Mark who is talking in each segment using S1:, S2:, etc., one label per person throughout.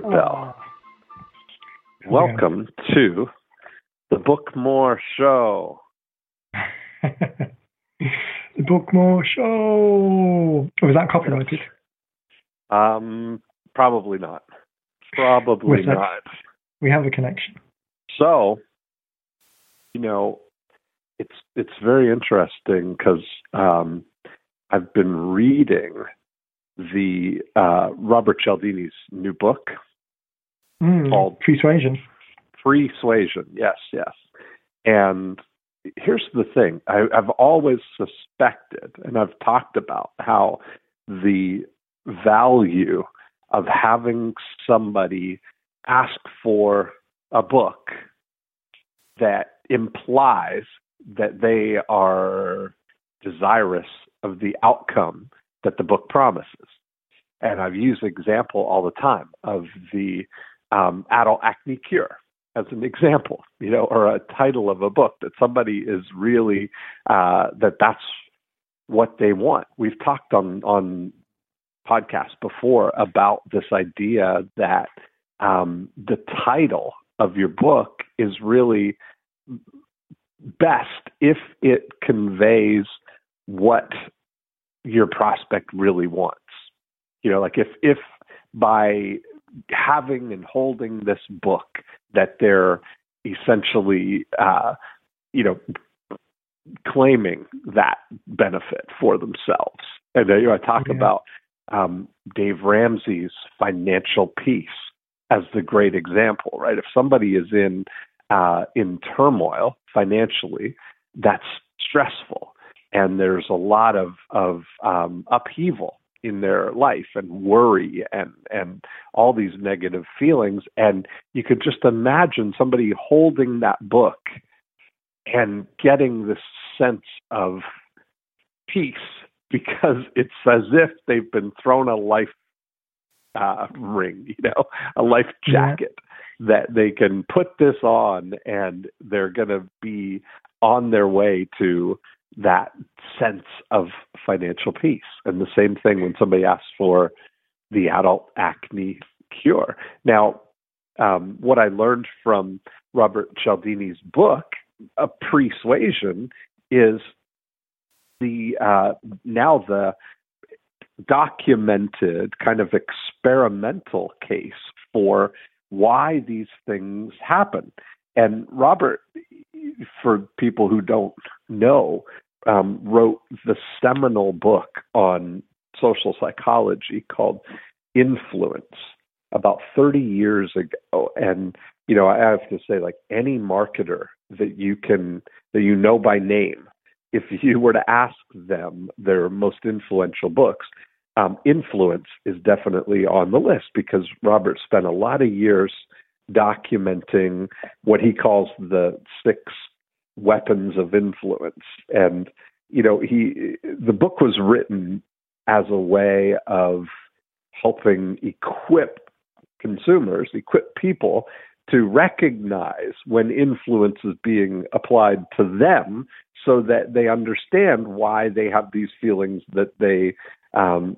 S1: Stuart Bell. Welcome to the Bookmore Show.
S2: the Bookmore Show. Was that copyrighted?
S1: Um, probably not. Probably
S2: that-
S1: not.
S2: We have a connection.
S1: So, you know, it's it's very interesting because um, I've been reading the uh, Robert Cialdini's new book,
S2: Mm,
S1: Called-
S2: Pre-suasion.
S1: Pre-suasion. Yes, yes. And here's the thing: I, I've always suspected, and I've talked about how the value of having somebody ask for a book that implies that they are desirous of the outcome that the book promises. And I've used example all the time of the um, adult acne cure as an example, you know, or a title of a book that somebody is really uh, that that's what they want. We've talked on on podcasts before about this idea that um, the title of your book is really best if it conveys what your prospect really wants. You know, like if if by having and holding this book that they're essentially uh, you know claiming that benefit for themselves. And you know, I talk
S2: Yeah.
S1: about um, Dave Ramsey's financial peace as the great example, right? If somebody is in uh, in turmoil financially, that's stressful, and there's a lot of of um, upheaval in their life and worry and and all these negative feelings. And you could just imagine somebody holding that book and getting this sense of peace because it's as if they've been thrown a life uh, ring, you know, a life
S2: Yeah.
S1: jacket that they can put this on and they're going to be on their way to that sense of financial peace. And the same thing when somebody asks for the adult acne cure. Now, um, what I learned from Robert Cialdini's book, Pre-suasion, is the uh, now the documented kind of experimental case for why these things happen. And Robert, for people who don't know, um, wrote the seminal book on social psychology called Influence about 30 years ago. And, you know, I have to say, like any marketer that you can, that you know by name, if you were to ask them their most influential books, um, influence is definitely on the list because Robert spent a lot of years documenting what he calls the six weapons of influence. And, you know, he the book was written as a way of helping equip consumers, equip people to recognize when influence is being applied to them so that they understand why they have these feelings that they um,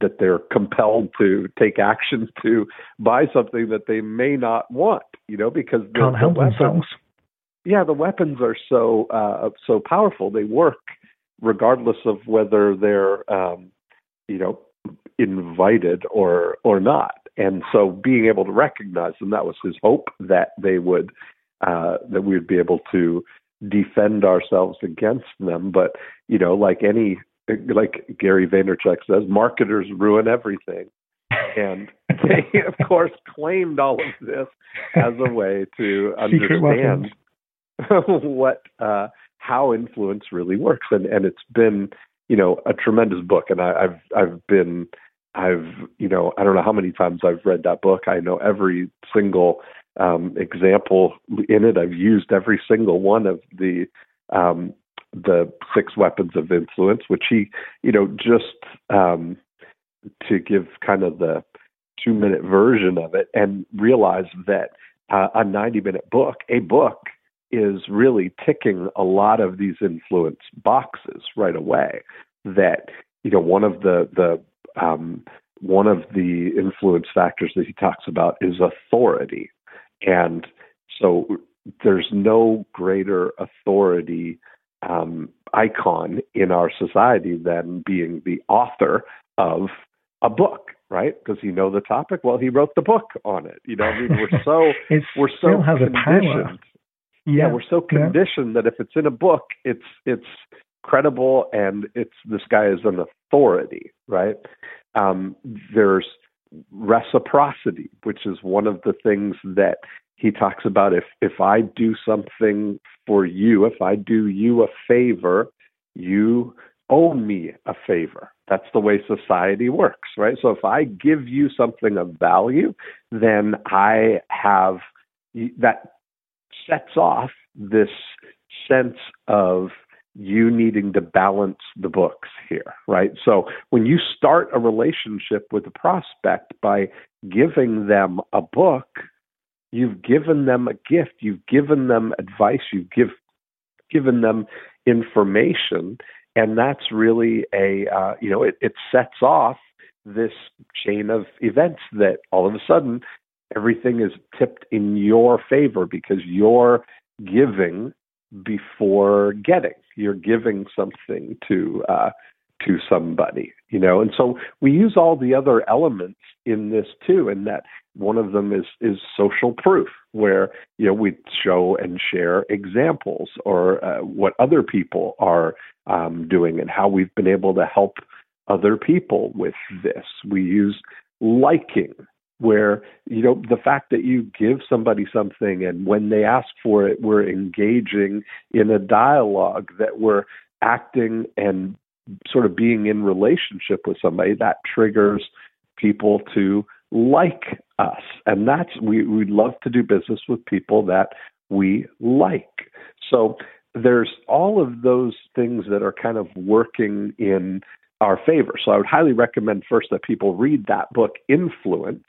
S1: that they're compelled to take action to buy something that they may not want, you know, because the,
S2: Can't
S1: the
S2: help
S1: weapons-
S2: themselves.
S1: yeah, the weapons are so uh, so powerful. They work regardless of whether they're um, you know invited or or not. And so, being able to recognize them, that was his hope that they would uh, that we would be able to defend ourselves against them. But you know, like any like Gary Vaynerchuk says, marketers ruin everything. And they, of course, claimed all of this as a way to understand what uh, how influence really works, and and it's been you know a tremendous book, and I, I've I've been I've you know I don't know how many times I've read that book. I know every single um, example in it. I've used every single one of the um, the six weapons of influence, which he you know just um, to give kind of the two minute version of it and realize that uh, a 90 minute book, a book, is really ticking a lot of these influence boxes right away. That you know, one of the the um, one of the influence factors that he talks about is authority. And so there's no greater authority um, icon in our society than being the author of a book, right? Does he know the topic? Well, he wrote the book on it. You know, I mean, we're so we're so conditioned. Yeah, yeah, we're so conditioned yeah. that if it's in a book, it's it's credible and it's this guy is an authority, right? Um, there's reciprocity, which is one of the things that he talks about. If if I do something for you, if I do you a favor, you owe me a favor. That's the way society works, right? So if I give you something of value, then I have that sets off this sense of you needing to balance the books here, right? So when you start a relationship with a prospect by giving them a book, you've given them a gift, you've given them advice, you've give, given them information, and that's really a uh, you know it, it sets off this chain of events that all of a sudden everything is tipped in your favor because you're giving before getting. You're giving something to uh, to somebody, you know. And so we use all the other elements in this too, and that one of them is is social proof, where you know we show and share examples or uh, what other people are um, doing and how we've been able to help other people with this. We use liking where you know the fact that you give somebody something and when they ask for it we're engaging in a dialogue that we're acting and sort of being in relationship with somebody that triggers people to like us and that's we we love to do business with people that we like so there's all of those things that are kind of working in our favor. So I would highly recommend first that people read that book, Influence,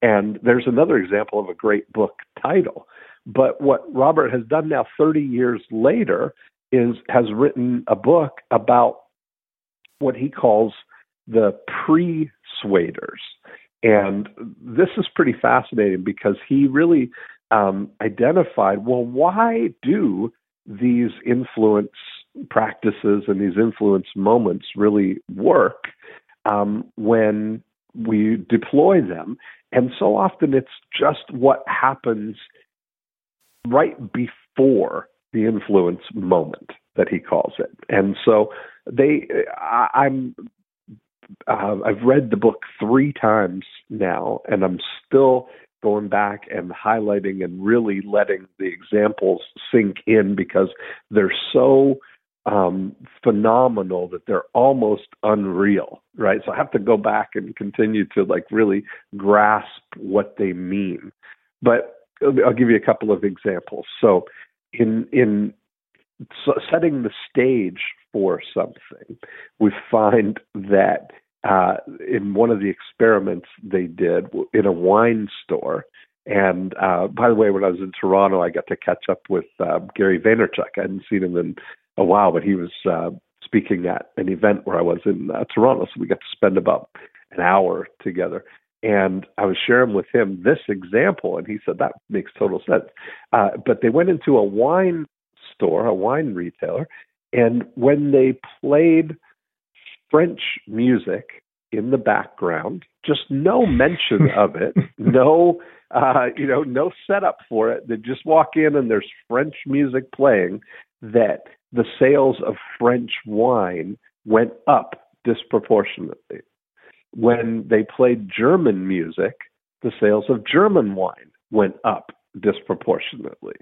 S1: and there's another example of a great book title. But what Robert has done now 30 years later is has written a book about what he calls the pre-suaders. And this is pretty fascinating because he really um, identified well, why do these influence practices and these influence moments really work um, when we deploy them. And so often it's just what happens right before the influence moment that he calls it. And so they, I, I'm, uh, I've read the book three times now, and I'm still going back and highlighting and really letting the examples sink in because they're so um, phenomenal that they're almost unreal, right? So I have to go back and continue to like really grasp what they mean. But I'll give you a couple of examples. So in in setting the stage for something, we find that uh, in one of the experiments they did in a wine store. And uh, by the way, when I was in Toronto, I got to catch up with uh, Gary Vaynerchuk. I hadn't seen him in a while, but he was uh, speaking at an event where I was in uh, Toronto, so we got to spend about an hour together. And I was sharing with him this example, and he said that makes total sense. Uh, but they went into a wine store, a wine retailer, and when they played French music in the background, just no mention of it, no, uh, you know, no setup for it. They just walk in and there's French music playing. That the sales of French wine went up disproportionately. When they played German music, the sales of German wine went up disproportionately.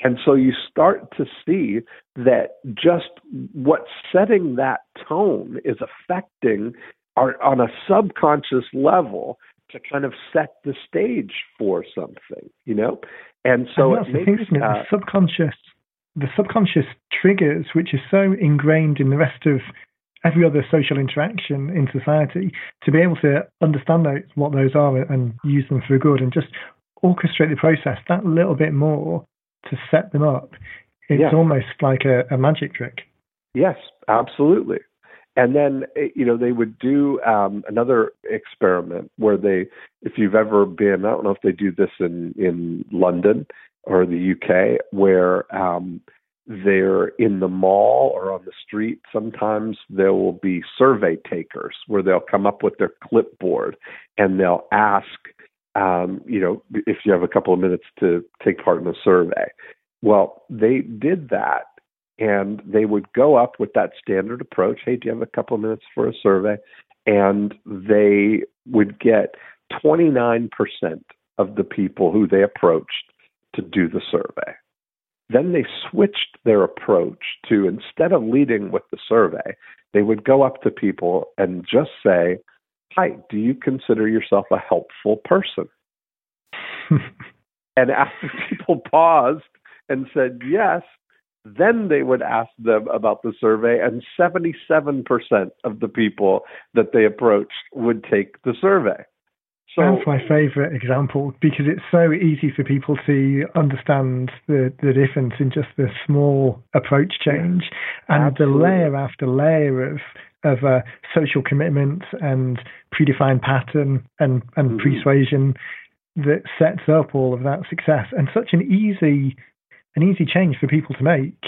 S1: And so you start to see that just what's setting that tone is affecting our, on a subconscious level to kind of set the stage for something, you know? And so
S2: and that's it makes, the thing, isn't it? The subconscious the subconscious triggers, which is so ingrained in the rest of every other social interaction in society, to be able to understand those, what those are and use them for good and just orchestrate the process that little bit more to set them up. It's almost like a, a magic trick.
S1: Yes, absolutely. And then, eh, you know, they would do um, another experiment where they, if you've ever been, I don't know if they do this in in London or the UK, where um, they're in the mall or on the street. Sometimes there will be survey takers where they'll come up with their clipboard and they'll ask, um, you know, if you have a couple of minutes to take part in a survey. Well, they did that and they would go up with that standard approach. Hey, do you have a couple of minutes for a survey? And they would get 29% of the people who they approached to do the survey. Then they switched their approach to instead of leading with the survey, they would go up to people and just say, Hi, do you consider yourself a helpful person? and after people paused and said yes, then they would ask them about the survey, and 77% of the people that they approached would take the survey.
S2: So, That's my favourite example because it's so easy for people to understand the, the difference in just the small approach change and absolutely. the layer after layer of of uh, social commitment and predefined pattern and, and mm-hmm. persuasion that sets up all of that success and such an easy an easy change for people to make.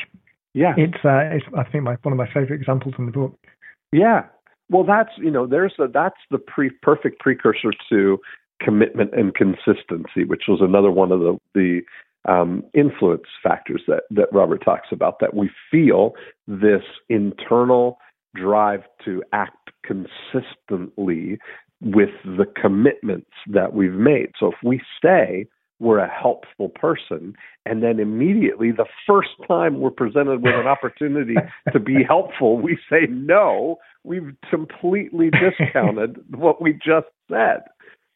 S1: Yeah,
S2: it's, uh, it's I think my, one of my favorite examples in the book.
S1: Yeah, well, that's you know, there's a that's the pre perfect precursor to commitment and consistency, which was another one of the the um, influence factors that that Robert talks about. That we feel this internal drive to act consistently with the commitments that we've made. So if we say we're a helpful person, and then immediately the first time we're presented with an opportunity to be helpful, we say no, we've completely discounted what we just said.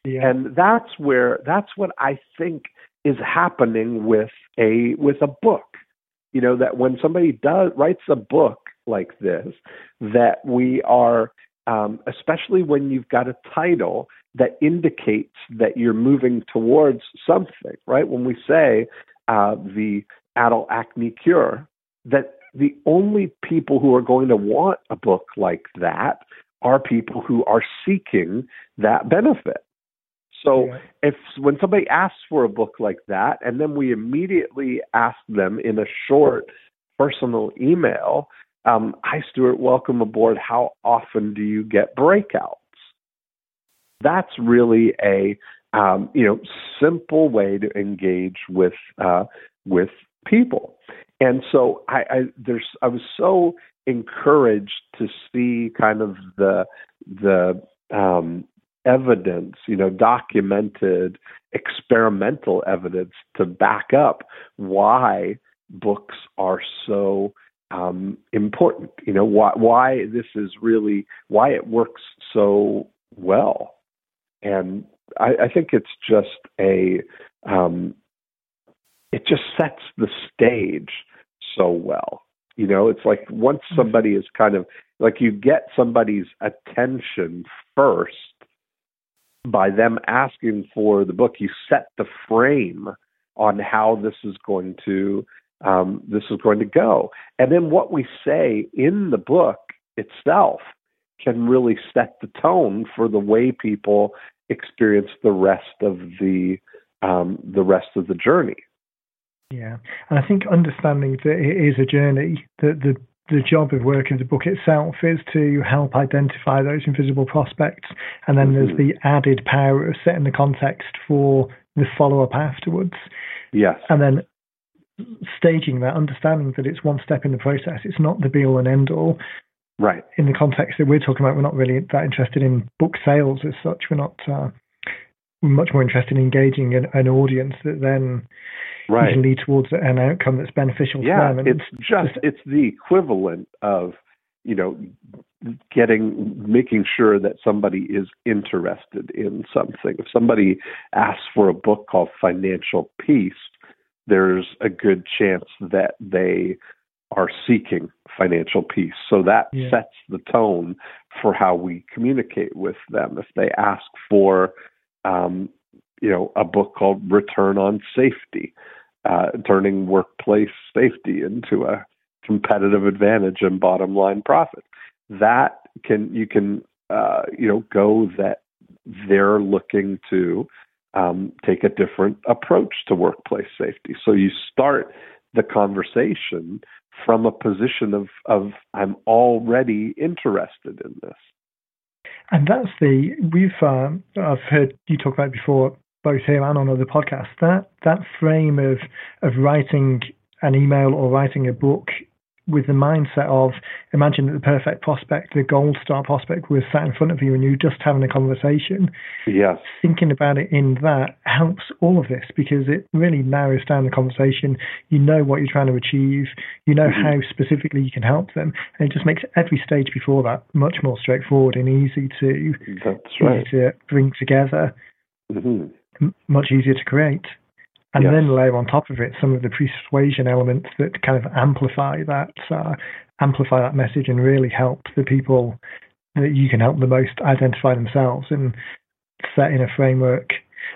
S1: Yeah. And that's where that's what I think is happening with a with a book. You know that when somebody does writes a book like this, that we are um, especially when you've got a title that indicates that you're moving towards something, right? When we say uh, the adult acne cure, that the only people who are going to want a book like that are people who are seeking that benefit. So yeah. if when somebody asks for a book like that, and then we immediately ask them in a short personal email, um, hi Stuart, welcome aboard. How often do you get breakouts? That's really a um, you know simple way to engage with uh, with people. And so I, I there's I was so encouraged to see kind of the the um, evidence, you know, documented experimental evidence to back up why books are so um, important. You know, why why this is really why it works so well, and I, I think it's just a um, it just sets the stage so well. You know, it's like once mm-hmm. somebody is kind of like you get somebody's attention first by them asking for the book, you set the frame on how this is going to um, this is going to go. And then what we say in the book itself can really set the tone for the way people experience the rest of the um, the rest of the journey.
S2: Yeah, and I think understanding that it is a journey, that the the job of work of the book itself is to help identify those invisible prospects, and then mm-hmm. there's the added power of setting the context for the follow up afterwards.
S1: Yes,
S2: and then staging that, understanding that it's one step in the process. It's not the be all and end all.
S1: Right.
S2: In the context that we're talking about, we're not really that interested in book sales as such. We're not. Uh, we're much more interested in engaging an, an audience that then right. can lead towards an outcome that's beneficial
S1: yeah,
S2: to them.
S1: And it's just, just it's the equivalent of you know getting making sure that somebody is interested in something. If somebody asks for a book called Financial Peace, there's a good chance that they are seeking financial peace. So that yeah. sets the tone for how we communicate with them. If they ask for, um, you know, a book called Return on Safety, uh, turning workplace safety into a competitive advantage and bottom line profit, that can you can uh, you know go that they're looking to um, take a different approach to workplace safety. So you start the conversation from a position of of I'm already interested in this.
S2: And that's the we've uh, I've heard you talk about before, both here and on other podcasts. That that frame of of writing an email or writing a book with the mindset of imagine that the perfect prospect, the gold star prospect was sat in front of you and you're just having a conversation.
S1: Yes.
S2: Thinking about it in that helps all of this because it really narrows down the conversation. You know what you're trying to achieve, you know mm-hmm. how specifically you can help them, and it just makes every stage before that much more straightforward and easy to
S1: That's right.
S2: easy to bring together.
S1: Mm-hmm.
S2: M- much easier to create and yes. then layer on top of it some of the persuasion elements that kind of amplify that uh, amplify that message and really help the people that you can help the most identify themselves and set in a framework.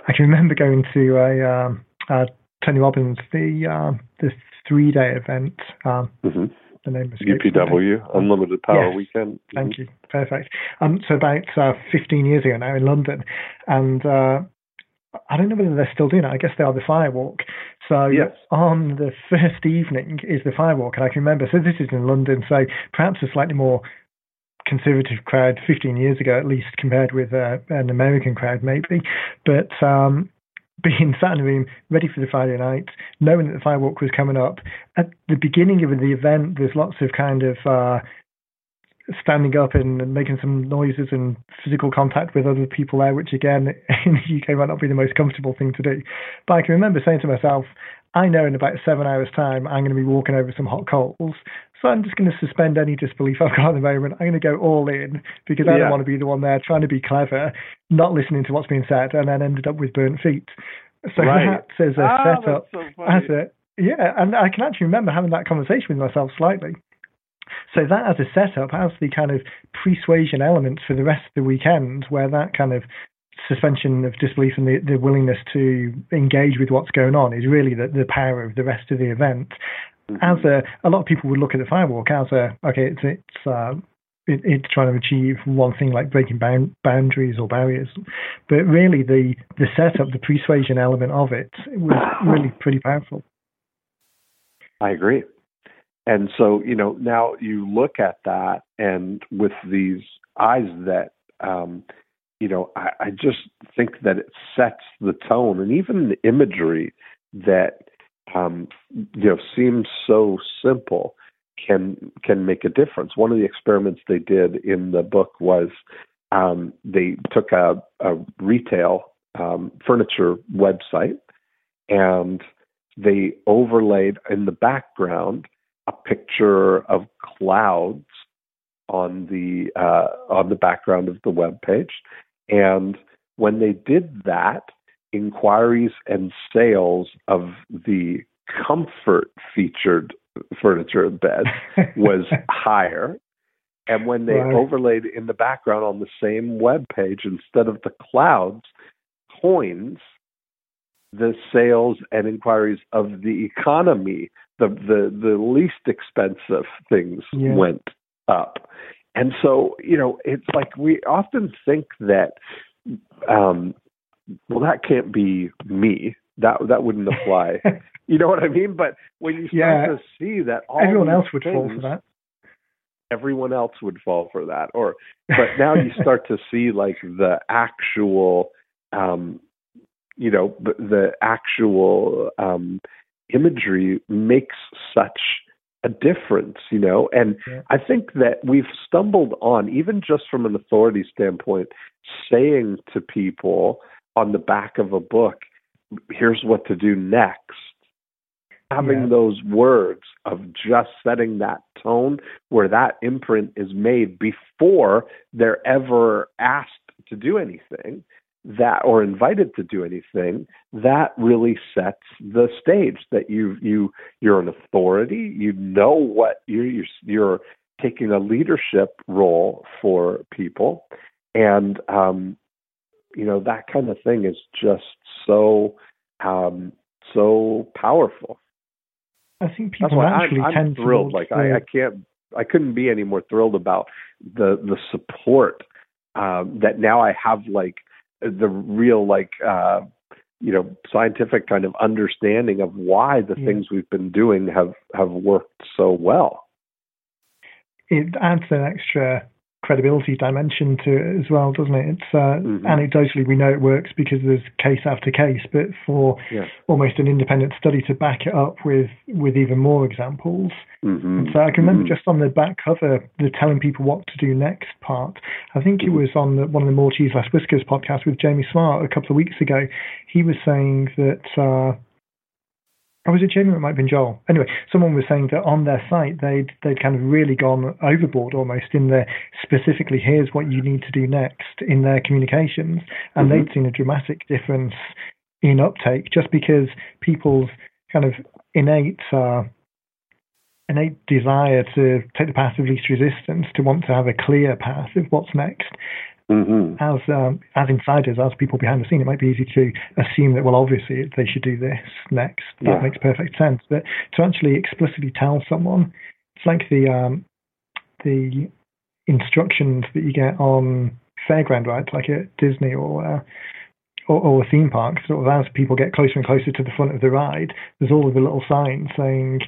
S2: I can remember going to a, um, uh, Tony Robbins the uh, the three day event. Um,
S1: mm-hmm.
S2: The name was
S1: UPW Unlimited Power
S2: yes.
S1: Weekend.
S2: Mm-hmm. Thank you. Perfect. Um, so about uh, 15 years ago now in London, and uh, I don't know whether they're still doing it. I guess they are the firewalk. So
S1: yes.
S2: on the first evening is the firewalk, and I can remember. So this is in London, so perhaps a slightly more conservative crowd 15 years ago, at least compared with uh, an American crowd, maybe. But um, being sat in the room, ready for the Friday night, knowing that the firewalk was coming up. At the beginning of the event, there's lots of kind of uh, standing up and, making some noises and physical contact with other people there, which again in the UK might not be the most comfortable thing to do. But I can remember saying to myself, I know in about seven hours' time I'm going to be walking over some hot coals. So I'm just going to suspend any disbelief I've got at the moment. I'm going to go all in because I yeah. don't want to be the one there trying to be clever, not listening to what's being said, and then ended up with burnt feet. So
S1: right.
S2: that as a
S1: ah,
S2: setup,
S1: so
S2: as a yeah, and I can actually remember having that conversation with myself slightly. So that as a setup has the kind of persuasion elements for the rest of the weekend, where that kind of suspension of disbelief and the, the willingness to engage with what's going on is really the, the power of the rest of the event. Mm-hmm. As a, a lot of people would look at the firewalk as a okay, it's it's uh, it, it's trying to achieve one thing like breaking bound, boundaries or barriers, but really the the setup, the persuasion element of it was really pretty powerful.
S1: I agree. And so, you know, now you look at that and with these eyes that, um, you know, I, I just think that it sets the tone and even the imagery that, um, you know, seems so simple can can make a difference. One of the experiments they did in the book was um, they took a, a retail um, furniture website and they overlaid in the background a picture of clouds on the uh, on the background of the web page, and when they did that, inquiries and sales of the comfort featured furniture and beds was higher. And when they right. overlaid in the background on the same web page, instead of the clouds, coins, the sales and inquiries of the economy the the the least expensive things yeah. went up. And so, you know, it's like we often think that um well that can't be me. That that wouldn't apply. you know what I mean? But when you start
S2: yeah.
S1: to see that
S2: everyone else would
S1: things,
S2: fall for that.
S1: Everyone else would fall for that. Or but now you start to see like the actual um you know the actual um imagery makes such a difference, you know. And yeah. I think that we've stumbled on, even just from an authority standpoint, saying to people on the back of a book, here's what to do next. Having yeah. those words of just setting that tone where that imprint is made before they're ever asked to do anything that or invited to do anything that really sets the stage that you you you're an authority you know what you're you're, you're taking a leadership role for people. And um you know that kind of thing is just so um so powerful.
S2: I think people actually
S1: I'm,
S2: I'm
S1: thrilled. like I, I can't I couldn't be any more thrilled about the the support um, that now I have like the real like uh, you know scientific kind of understanding of why the yeah. things we've been doing have have worked so well.
S2: It adds an extra credibility dimension to it as well, doesn't it? It's uh, mm-hmm. anecdotally we know it works because there's case after case, but for yeah. almost an independent study to back it up with with even more examples. Mm-hmm. And so I can remember mm-hmm. just on the back cover, the telling people what to do next part. I think it mm-hmm. was on the, one of the More Cheese Less Whiskers podcast with Jamie Smart a couple of weeks ago. He was saying that. Uh, or was it Jamie? It might have been Joel. Anyway, someone was saying that on their site they'd they'd kind of really gone overboard almost in their specifically here's what you need to do next in their communications, and mm-hmm. they'd seen a dramatic difference in uptake just because people's kind of innate uh, innate desire to take the path of least resistance, to want to have a clear path of what's next, Mm-hmm. As um, as insiders, as people behind the scene, it might be easy to assume that well, obviously they should do this next. That yeah. makes perfect sense. But to actually explicitly tell someone, it's like the um, the instructions that you get on fairground rides, like at Disney or, uh, or or, a theme park. Sort of as people get closer and closer to the front of the ride, there's all of the little signs saying,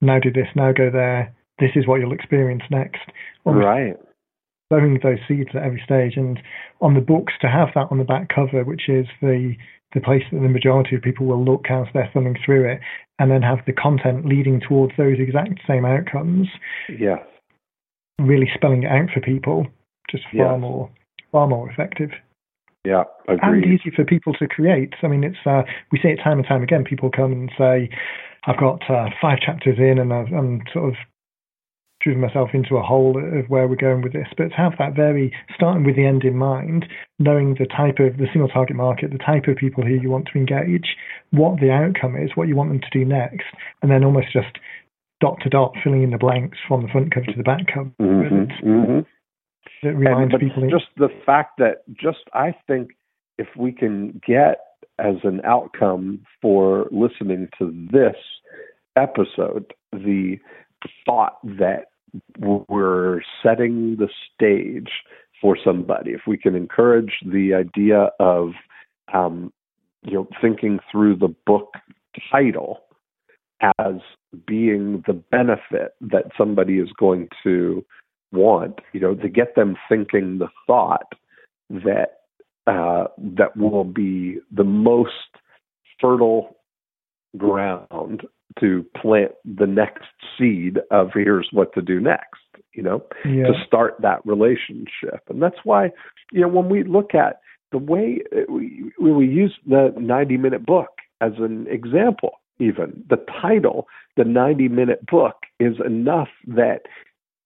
S2: "Now do this, now go there. This is what you'll experience next."
S1: Almost right
S2: sowing those seeds at every stage. And on the books, to have that on the back cover, which is the the place that the majority of people will look as they're thumbing through it, and then have the content leading towards those exact same outcomes.
S1: Yeah.
S2: Really spelling it out for people, just far yes. more far more effective.
S1: Yeah,
S2: agreed. and easy for people to create. I mean, it's uh, we see it time and time again. People come and say, "I've got uh, five chapters in, and I've, I'm sort of driven myself into a hole of where we're going with this, but to have that very starting with the end in mind, knowing the type of the single target market, the type of people who you want to engage, what the outcome is, what you want them to do next, and then almost just dot to dot filling in the blanks from the front cover to the back cover. Mm-hmm, mm-hmm. It reminds
S1: and,
S2: people.
S1: Just the fact that just I think if we can get as an outcome for listening to this episode the thought that we're setting the stage for somebody. If we can encourage the idea of, um, you know, thinking through the book title as being the benefit that somebody is going to want, you know, to get them thinking the thought that uh, that will be the most fertile ground to plant the next seed of here's what to do next, you know, yeah. to start that relationship. And that's why, you know, when we look at the way uh, we, we use the 90 minute book as an example, even the title, the 90 minute book is enough that,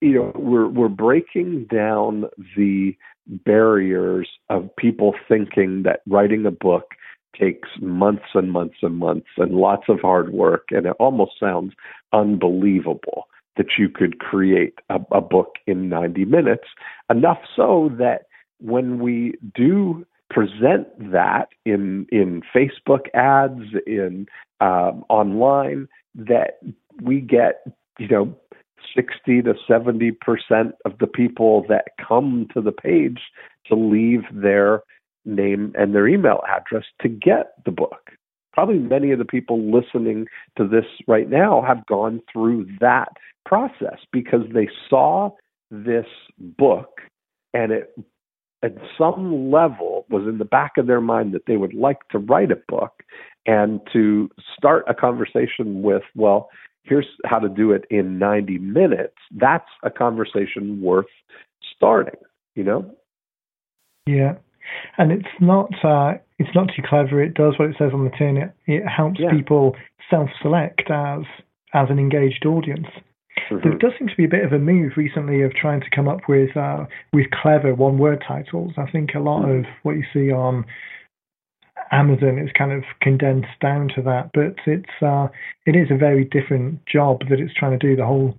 S1: you know, we're, we're breaking down the barriers of people thinking that writing a book takes months and months and months and lots of hard work, and it almost sounds unbelievable that you could create a, a book in 90 minutes. Enough so that when we do present that in in Facebook ads, in um, online, that we get you know 60 to 70 percent of the people that come to the page to leave their name and their email address to get the book. Probably many of the people listening to this right now have gone through that process because they saw this book and it at some level was in the back of their mind that they would like to write a book and to start a conversation with, well, here's how to do it in 90 minutes. That's a conversation worth starting, you know?
S2: Yeah and it's not uh, it's not too clever. It does what it says on the tin. It, it helps yeah. people self-select as as an engaged audience. Mm-hmm. There does seem to be a bit of a move recently of trying to come up with uh, with clever one-word titles. I think a lot mm-hmm. of what you see on Amazon is kind of condensed down to that, but it's uh, it is a very different job that it's trying to do. The whole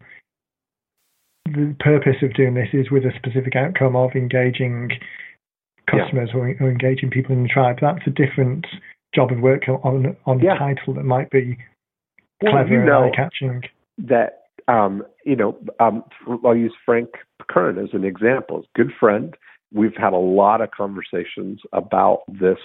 S2: the purpose of doing this is with a specific outcome of engaging customers yeah. or, or, engaging people in the tribe. That's a different job of work on on yeah. title that might be
S1: well,
S2: clever
S1: you know
S2: and eye catching.
S1: That um, you know, um, I'll use Frank Kern as an example, good friend. We've had a lot of conversations about this,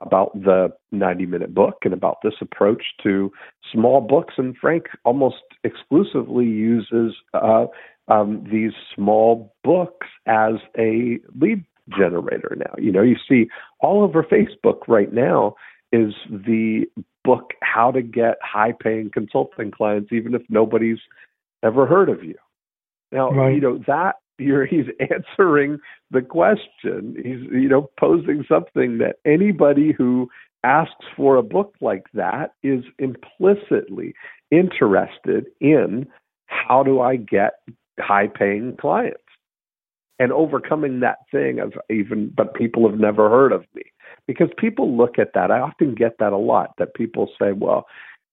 S1: about the 90 minute book and about this approach to small books. And Frank almost exclusively uses uh, um, these small books as a lead generator now. You know, you see all over Facebook right now is the book How to Get High Paying Consulting Clients, even if nobody's ever heard of you. Now, right. you know, that you're, he's answering the question. He's, you know, posing something that anybody who asks for a book like that is implicitly interested in how do I get high paying clients? And overcoming that thing of even, but people have never heard of me because people look at that. I often get that a lot that people say, well,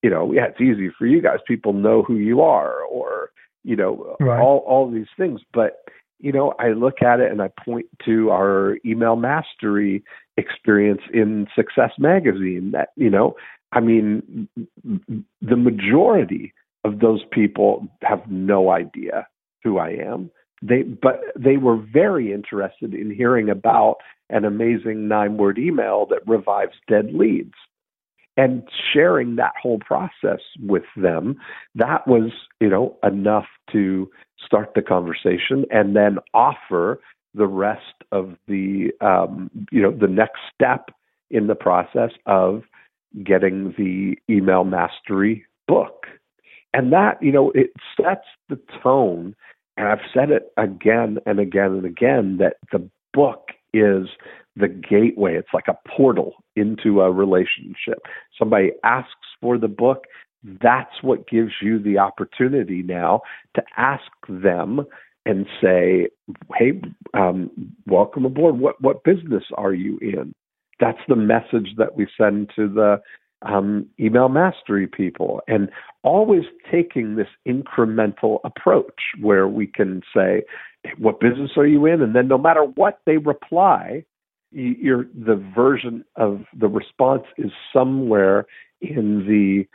S1: you know, yeah, it's easy for you guys. People know who you are, or you know, right. all all these things. But you know, I look at it and I point to our email mastery experience in Success Magazine. That you know, I mean, the majority of those people have no idea who I am. They, but they were very interested in hearing about an amazing nine word email that revives dead leads. And sharing that whole process with them that was you know enough to start the conversation and then offer the rest of the um, you know the next step in the process of getting the email mastery book. And that you know it sets the tone and i've said it again and again and again that the book is the gateway. It's like a portal into a relationship. Somebody asks for the book, that's what gives you the opportunity now to ask them and say, "Hey, um, welcome aboard. What what business are you in?" That's the message that we send to the um, email mastery people, and always taking this incremental approach where we can say, "What business are you in?" and then no matter what they reply, you're the version of the response is somewhere in the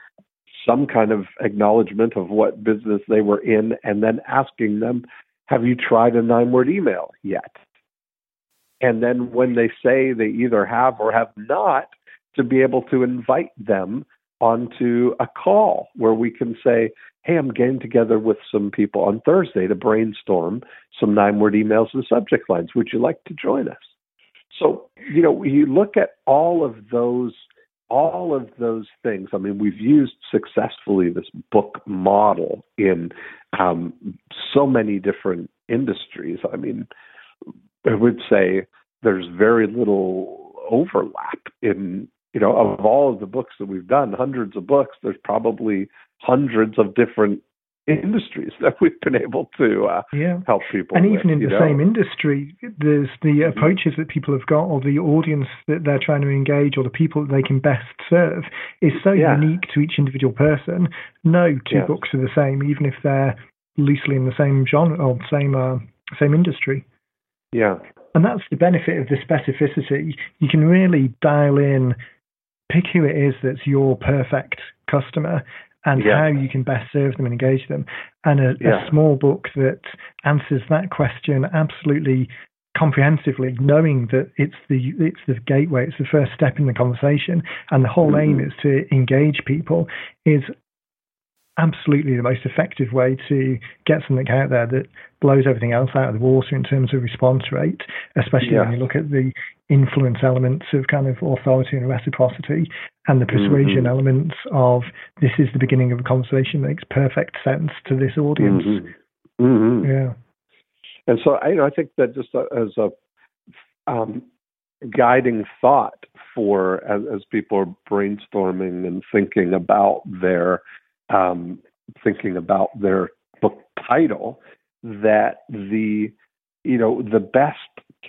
S1: some kind of acknowledgement of what business they were in and then asking them have you tried a nine word email yet and then when they say they either have or have not to be able to invite them onto a call where we can say hey i'm getting together with some people on thursday to brainstorm some nine word emails and subject lines would you like to join us so, you know, you look at all of those all of those things. I mean, we've used successfully this book model in um, so many different industries. I mean, I would say there's very little overlap in you know of all of the books that we've done, hundreds of books. There's probably hundreds of different industries that we've been able to uh, yeah. help people.
S2: And
S1: with,
S2: even in the
S1: know?
S2: same industry, there's the mm-hmm. approaches that people have got, or the audience that they're trying to engage, or the people that they can best serve, is so yeah. unique to each individual person. No two yes. books are the same, even if they're loosely in the same genre or same uh, same industry.
S1: Yeah.
S2: And that's the benefit of the specificity. You can really dial in, pick who it is that's your perfect customer, and yeah. how you can best serve them and engage them. And a, yeah. a small book that answers that question absolutely comprehensively, knowing that it's the it's the gateway, it's the first step in the conversation, and the whole mm-hmm. aim is to engage people, is absolutely the most effective way to get something out there that blows everything else out of the water in terms of response rate, especially yeah. when you look at the influence elements of kind of authority and reciprocity and the persuasion mm-hmm. elements of this is the beginning of a conversation that makes perfect sense to this audience.
S1: Mm-hmm. Mm-hmm.
S2: Yeah.
S1: And so I, you know, I think that just as a um, guiding thought for as, as, people are brainstorming and thinking about their um, thinking about their book title, that the you know the best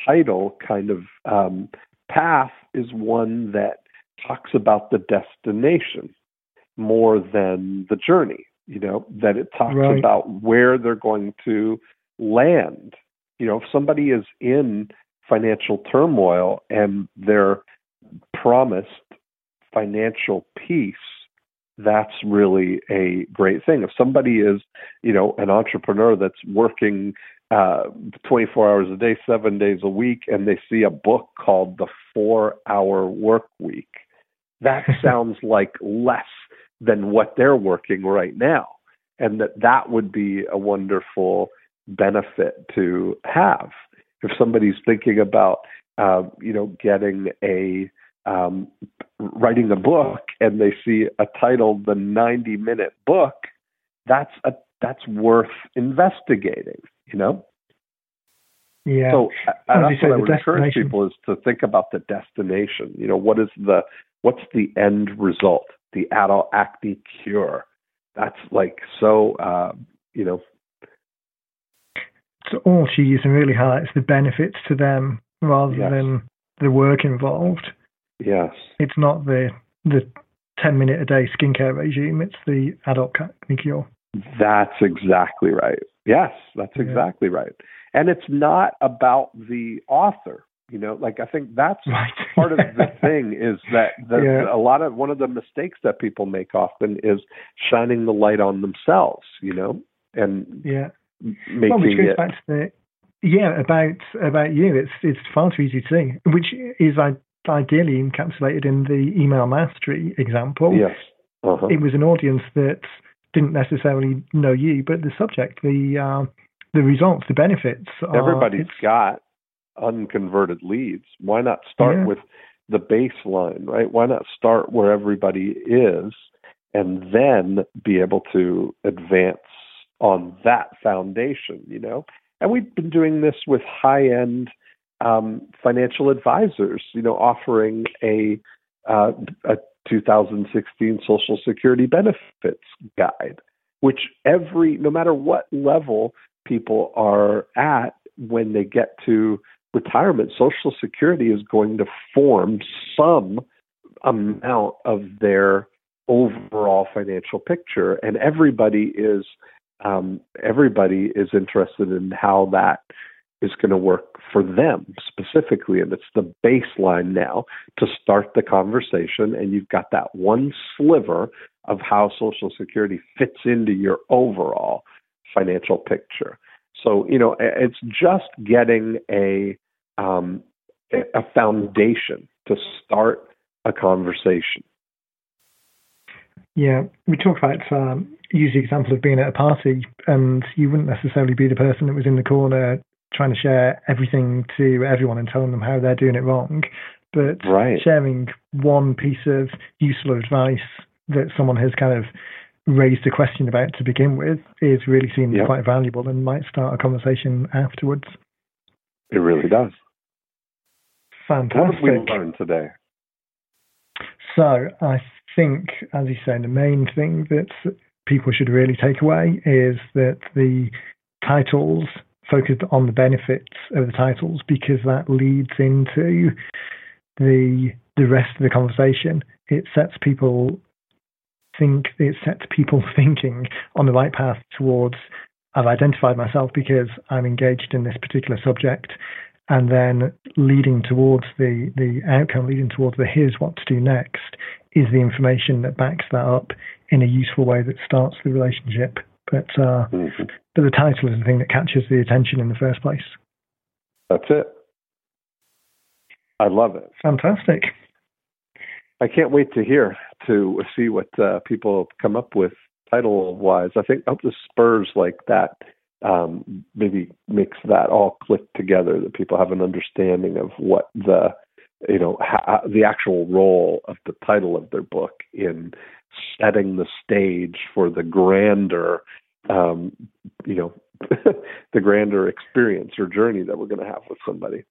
S1: title kind of um, path is one that talks about the destination more than the journey. You know that it talks right. about where they're going to land. You know, if somebody is in financial turmoil and they're promised financial peace that's really a great thing. If somebody is, you know, an entrepreneur that's working uh, 24 hours a day, seven days a week, and they see a book called The Four Hour Work Week, that sounds like less than what they're working right now. And that that would be a wonderful benefit to have. If somebody's thinking about, uh, you know, getting a um, writing a book and they see a title, the 90 minute book, that's a that's worth investigating, you know?
S2: Yeah.
S1: So uh, that's what I would encourage people is to think about the destination. You know, what is the what's the end result? The adult acne cure. That's like so uh, you know
S2: so all she uses really highlights the benefits to them rather yes. than the work involved.
S1: Yes.
S2: It's not the the ten minute a day skincare regime, it's the adult cure.
S1: That's exactly right. Yes, that's yeah. exactly right. And it's not about the author. You know, like I think that's right. part of the thing is that the, yeah. a lot of one of the mistakes that people make often is shining the light on themselves. You know, and
S2: yeah,
S1: making
S2: well, which goes
S1: it.
S2: Back to the, yeah, about about you. It's it's far too easy to see, which is ideally encapsulated in the email mastery example.
S1: Yes. Uh-huh.
S2: It was an audience that didn't necessarily know you, but the subject, the uh, the results, the benefits.
S1: Everybody's got unconverted leads. Why not start yeah. with the baseline, right? Why not start where everybody is and then be able to advance on that foundation, you know? And we've been doing this with high end um, financial advisors, you know, offering a, uh, a 2016 Social Security benefits guide, which every, no matter what level people are at when they get to retirement, Social Security is going to form some amount of their overall financial picture, and everybody is um, everybody is interested in how that is going to work for them specifically. And it's the baseline now to start the conversation. And you've got that one sliver of how Social Security fits into your overall financial picture. So, you know, it's just getting a, um, a foundation to start a conversation.
S2: Yeah, we talk about um, use the example of being at a party, and you wouldn't necessarily be the person that was in the corner trying to share everything to everyone and telling them how they're doing it wrong, but
S1: right.
S2: sharing one piece of useful advice that someone has kind of raised a question about to begin with is really seen yep. quite valuable and might start a conversation afterwards.
S1: It really does.
S2: Fantastic.
S1: What have we learned today?
S2: So I think, as you say, the main thing that people should really take away is that the titles focused on the benefits of the titles because that leads into the the rest of the conversation. It sets people think it sets people thinking on the right path towards I've identified myself because I'm engaged in this particular subject and then leading towards the the outcome, leading towards the here's what to do next is the information that backs that up in a useful way that starts the relationship. But uh, mm-hmm. But the title is the thing that catches the attention in the first place.
S1: That's it. I love it.
S2: Fantastic.
S1: I can't wait to hear to see what uh, people come up with title wise. I think I hope the spurs like that um, maybe makes that all click together. That people have an understanding of what the you know ha- the actual role of the title of their book in setting the stage for the grander um, you know the grander experience or journey that we're going to have with somebody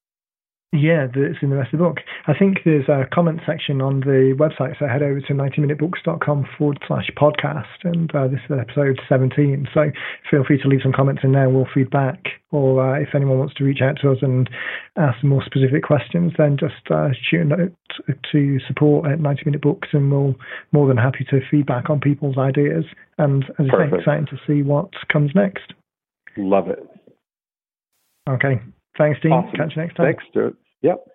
S2: yeah, it's in the rest of the book. I think there's a comment section on the website, so head over to 90minutebooks.com forward slash podcast, and uh, this is episode 17. So feel free to leave some comments in there, we'll feed back. Or uh, if anyone wants to reach out to us and ask some more specific questions, then just uh, shoot a note to support at 90 Minute Books, and we'll more than happy to feedback on people's ideas. And as I say, exciting to see what comes next.
S1: Love it.
S2: Okay. Thanks, Dean.
S1: Awesome.
S2: Catch you next time.
S1: Thanks, Stuart. Yep.